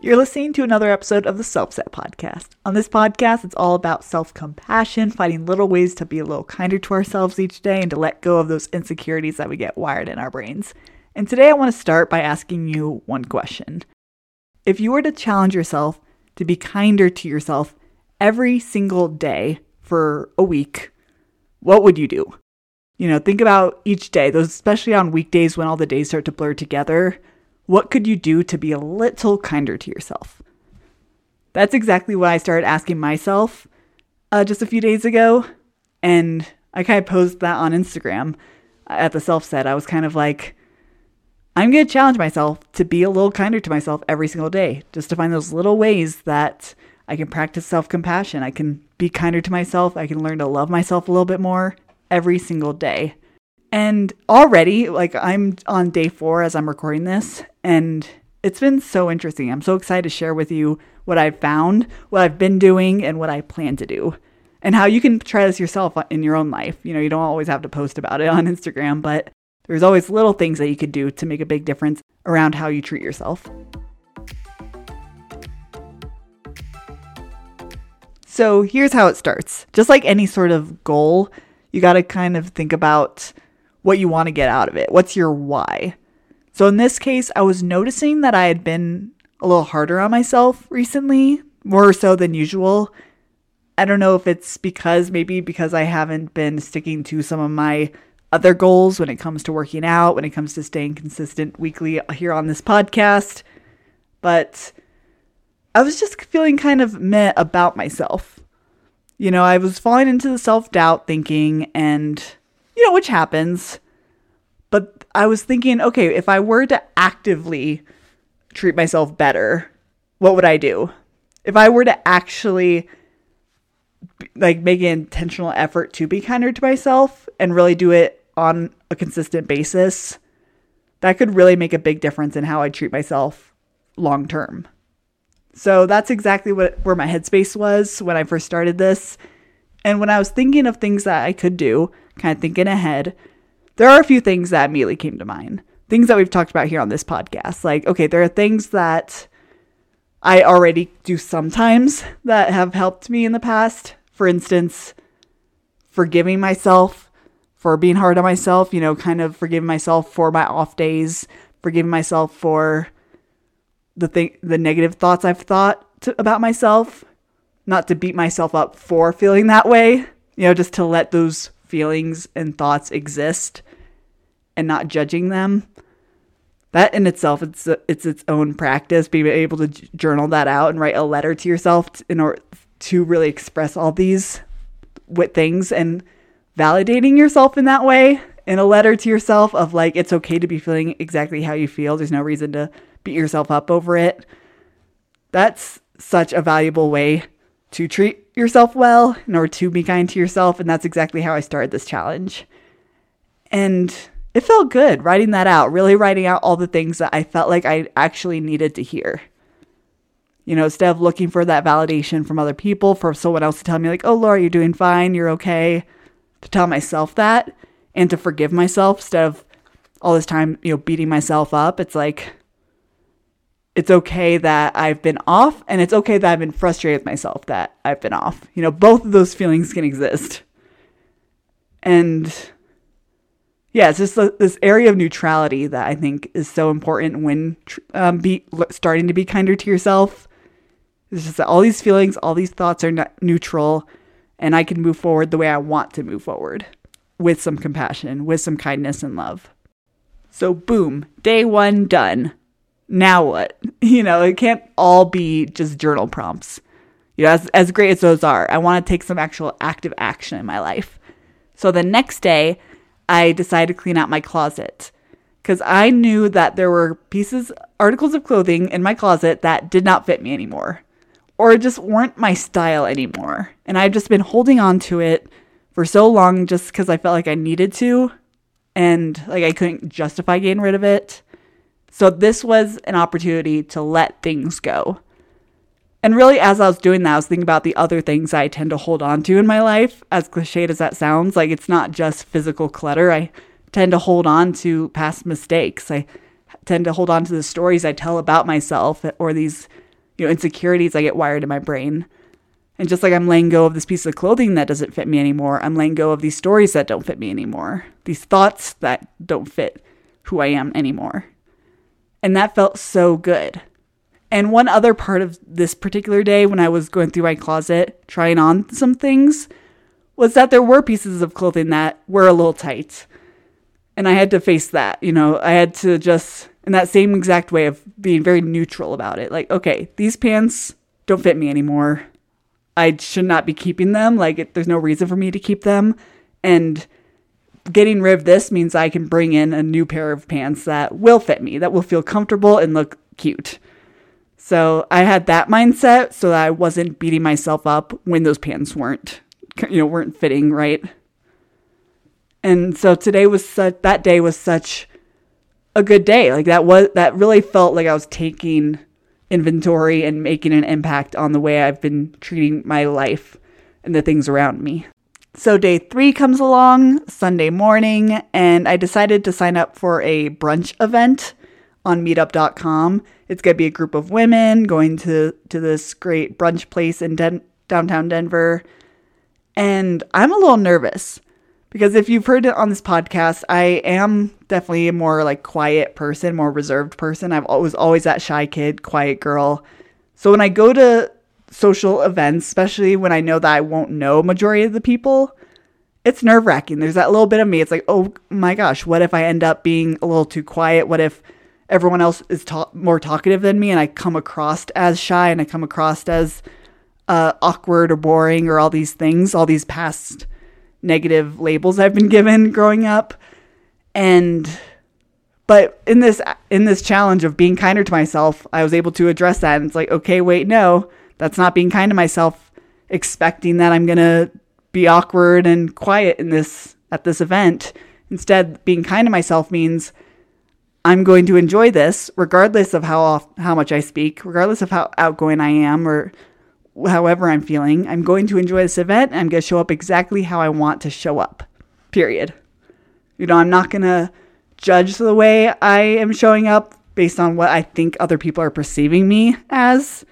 You're listening to another episode of the Self Set Podcast. On this podcast, it's all about self compassion, finding little ways to be a little kinder to ourselves each day and to let go of those insecurities that we get wired in our brains. And today I want to start by asking you one question. If you were to challenge yourself to be kinder to yourself every single day for a week, what would you do? You know, think about each day, those especially on weekdays when all the days start to blur together. What could you do to be a little kinder to yourself? That's exactly what I started asking myself uh, just a few days ago. And I kind of posed that on Instagram at the self set. I was kind of like, I'm going to challenge myself to be a little kinder to myself every single day, just to find those little ways that I can practice self compassion. I can be kinder to myself. I can learn to love myself a little bit more every single day. And already, like, I'm on day four as I'm recording this, and it's been so interesting. I'm so excited to share with you what I've found, what I've been doing, and what I plan to do, and how you can try this yourself in your own life. You know, you don't always have to post about it on Instagram, but there's always little things that you could do to make a big difference around how you treat yourself. So here's how it starts. Just like any sort of goal, you got to kind of think about what you want to get out of it. What's your why? So in this case, I was noticing that I had been a little harder on myself recently, more so than usual. I don't know if it's because maybe because I haven't been sticking to some of my other goals when it comes to working out, when it comes to staying consistent weekly here on this podcast, but I was just feeling kind of meh about myself. You know, I was falling into the self doubt thinking, and, you know, which happens. But I was thinking, okay, if I were to actively treat myself better, what would I do? If I were to actually like make an intentional effort to be kinder to myself and really do it on a consistent basis, that could really make a big difference in how I treat myself long term. So that's exactly what where my headspace was when I first started this. And when I was thinking of things that I could do, kind of thinking ahead, there are a few things that immediately came to mind. Things that we've talked about here on this podcast. Like, okay, there are things that I already do sometimes that have helped me in the past. For instance, forgiving myself for being hard on myself, you know, kind of forgiving myself for my off days, forgiving myself for the thing the negative thoughts I've thought to, about myself, not to beat myself up for feeling that way, you know, just to let those feelings and thoughts exist and not judging them. That in itself, it's it's its own practice. Being able to journal that out and write a letter to yourself in order to really express all these with things and validating yourself in that way in a letter to yourself of like it's okay to be feeling exactly how you feel. There's no reason to beat yourself up over it. That's such a valuable way to treat yourself well in order to be kind to yourself. And that's exactly how I started this challenge. And it felt good writing that out, really writing out all the things that I felt like I actually needed to hear. You know, instead of looking for that validation from other people, for someone else to tell me, like, oh, Laura, you're doing fine, you're okay, to tell myself that and to forgive myself instead of all this time, you know, beating myself up. It's like, it's okay that I've been off and it's okay that I've been frustrated with myself that I've been off. You know, both of those feelings can exist. And yeah, it's just this area of neutrality that I think is so important when um, be starting to be kinder to yourself. It's just that all these feelings, all these thoughts are not neutral, and I can move forward the way I want to move forward with some compassion, with some kindness and love. So, boom, day one done now what? You know, it can't all be just journal prompts. You know, as, as great as those are, I want to take some actual active action in my life. So the next day, I decided to clean out my closet because I knew that there were pieces, articles of clothing in my closet that did not fit me anymore or just weren't my style anymore. And I've just been holding on to it for so long just because I felt like I needed to and like I couldn't justify getting rid of it. So this was an opportunity to let things go. And really, as I was doing that, I was thinking about the other things I tend to hold on to in my life. As cliched as that sounds, like it's not just physical clutter. I tend to hold on to past mistakes. I tend to hold on to the stories I tell about myself or these you know, insecurities I get wired in my brain. And just like I'm letting go of this piece of clothing that doesn't fit me anymore, I'm letting go of these stories that don't fit me anymore, these thoughts that don't fit who I am anymore. And that felt so good. And one other part of this particular day when I was going through my closet trying on some things was that there were pieces of clothing that were a little tight. And I had to face that. You know, I had to just, in that same exact way of being very neutral about it. Like, okay, these pants don't fit me anymore. I should not be keeping them. Like, it, there's no reason for me to keep them. And getting rid of this means I can bring in a new pair of pants that will fit me, that will feel comfortable and look cute. So I had that mindset so that I wasn't beating myself up when those pants weren't, you know, weren't fitting right. And so today was such, that day was such a good day. Like that was, that really felt like I was taking inventory and making an impact on the way I've been treating my life and the things around me. So day three comes along Sunday morning, and I decided to sign up for a brunch event on meetup.com. It's going to be a group of women going to, to this great brunch place in Den- downtown Denver. And I'm a little nervous because if you've heard it on this podcast, I am definitely a more like quiet person, more reserved person. I've always always that shy kid, quiet girl. So when I go to social events, especially when I know that I won't know majority of the people, it's nerve wracking. There's that little bit of me. It's like, oh my gosh, what if I end up being a little too quiet? What if everyone else is ta- more talkative than me and I come across as shy and I come across as uh, awkward or boring or all these things, all these past negative labels I've been given growing up. And but in this in this challenge of being kinder to myself, I was able to address that and it's like, okay, wait, no, that's not being kind to myself expecting that I'm going to be awkward and quiet in this at this event. Instead, being kind to myself means I'm going to enjoy this regardless of how off, how much I speak, regardless of how outgoing I am or however I'm feeling. I'm going to enjoy this event. I'm going to show up exactly how I want to show up. Period. You know, I'm not going to judge the way I am showing up based on what I think other people are perceiving me as.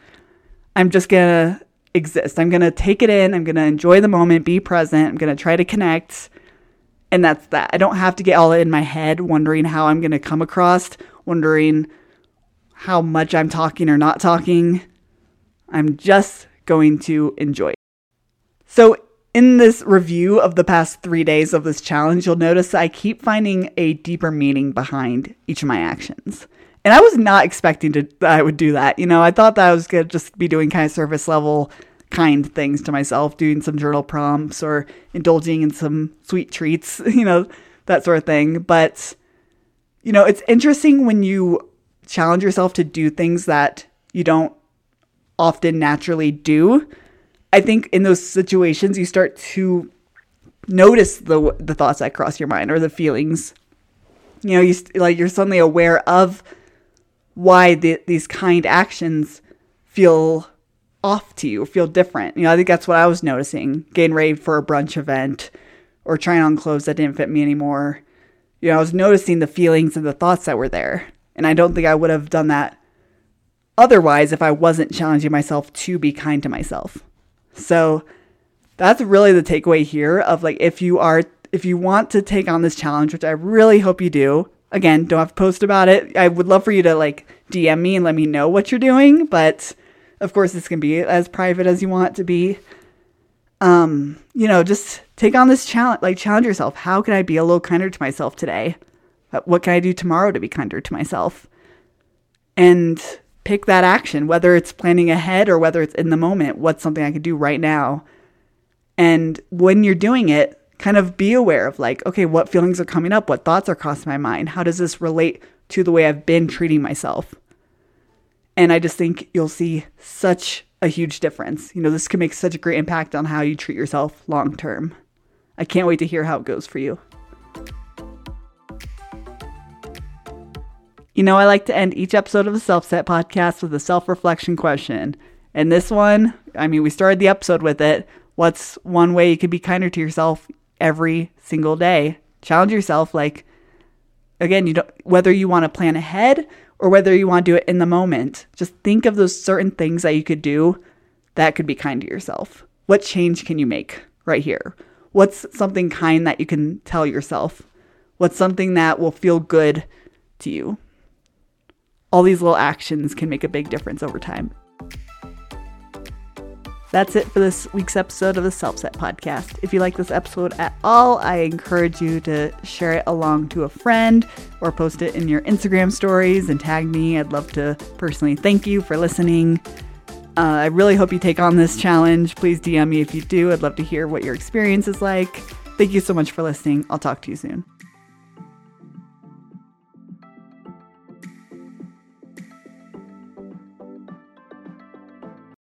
I'm just going to exist. I'm going to take it in. I'm going to enjoy the moment, be present. I'm going to try to connect and that's that. I don't have to get all in my head wondering how I'm going to come across, wondering how much I'm talking or not talking. I'm just going to enjoy. it. So, in this review of the past three days of this challenge, you'll notice I keep finding a deeper meaning behind each of my actions. And I was not expecting to that I would do that. You know, I thought that I was gonna just be doing kind of surface level kind things to myself, doing some journal prompts or indulging in some sweet treats, you know, that sort of thing. But, you know, it's interesting when you challenge yourself to do things that you don't often naturally do. I think in those situations, you start to notice the the thoughts that cross your mind or the feelings. You know, you like you're suddenly aware of why the, these kind actions feel off to you, feel different. You know, I think that's what I was noticing getting ready for a brunch event or trying on clothes that didn't fit me anymore. You know, I was noticing the feelings and the thoughts that were there. And I don't think I would have done that otherwise if I wasn't challenging myself to be kind to myself. So that's really the takeaway here of like if you are if you want to take on this challenge, which I really hope you do, again, don't have to post about it. I would love for you to like DM me and let me know what you're doing, but of course, this can be as private as you want it to be. Um, you know, just take on this challenge, like challenge yourself. How can I be a little kinder to myself today? Uh, what can I do tomorrow to be kinder to myself? And pick that action, whether it's planning ahead or whether it's in the moment. What's something I can do right now? And when you're doing it, kind of be aware of like, okay, what feelings are coming up? What thoughts are crossing my mind? How does this relate to the way I've been treating myself? And I just think you'll see such a huge difference. You know, this can make such a great impact on how you treat yourself long term. I can't wait to hear how it goes for you. You know, I like to end each episode of the Self Set podcast with a self reflection question. And this one, I mean, we started the episode with it. What's one way you could be kinder to yourself every single day? Challenge yourself. Like, again, you don't, whether you want to plan ahead or whether you want to do it in the moment. Just think of those certain things that you could do that could be kind to yourself. What change can you make right here? What's something kind that you can tell yourself? What's something that will feel good to you? All these little actions can make a big difference over time. That's it for this week's episode of the Self Set Podcast. If you like this episode at all, I encourage you to share it along to a friend or post it in your Instagram stories and tag me. I'd love to personally thank you for listening. Uh, I really hope you take on this challenge. Please DM me if you do. I'd love to hear what your experience is like. Thank you so much for listening. I'll talk to you soon.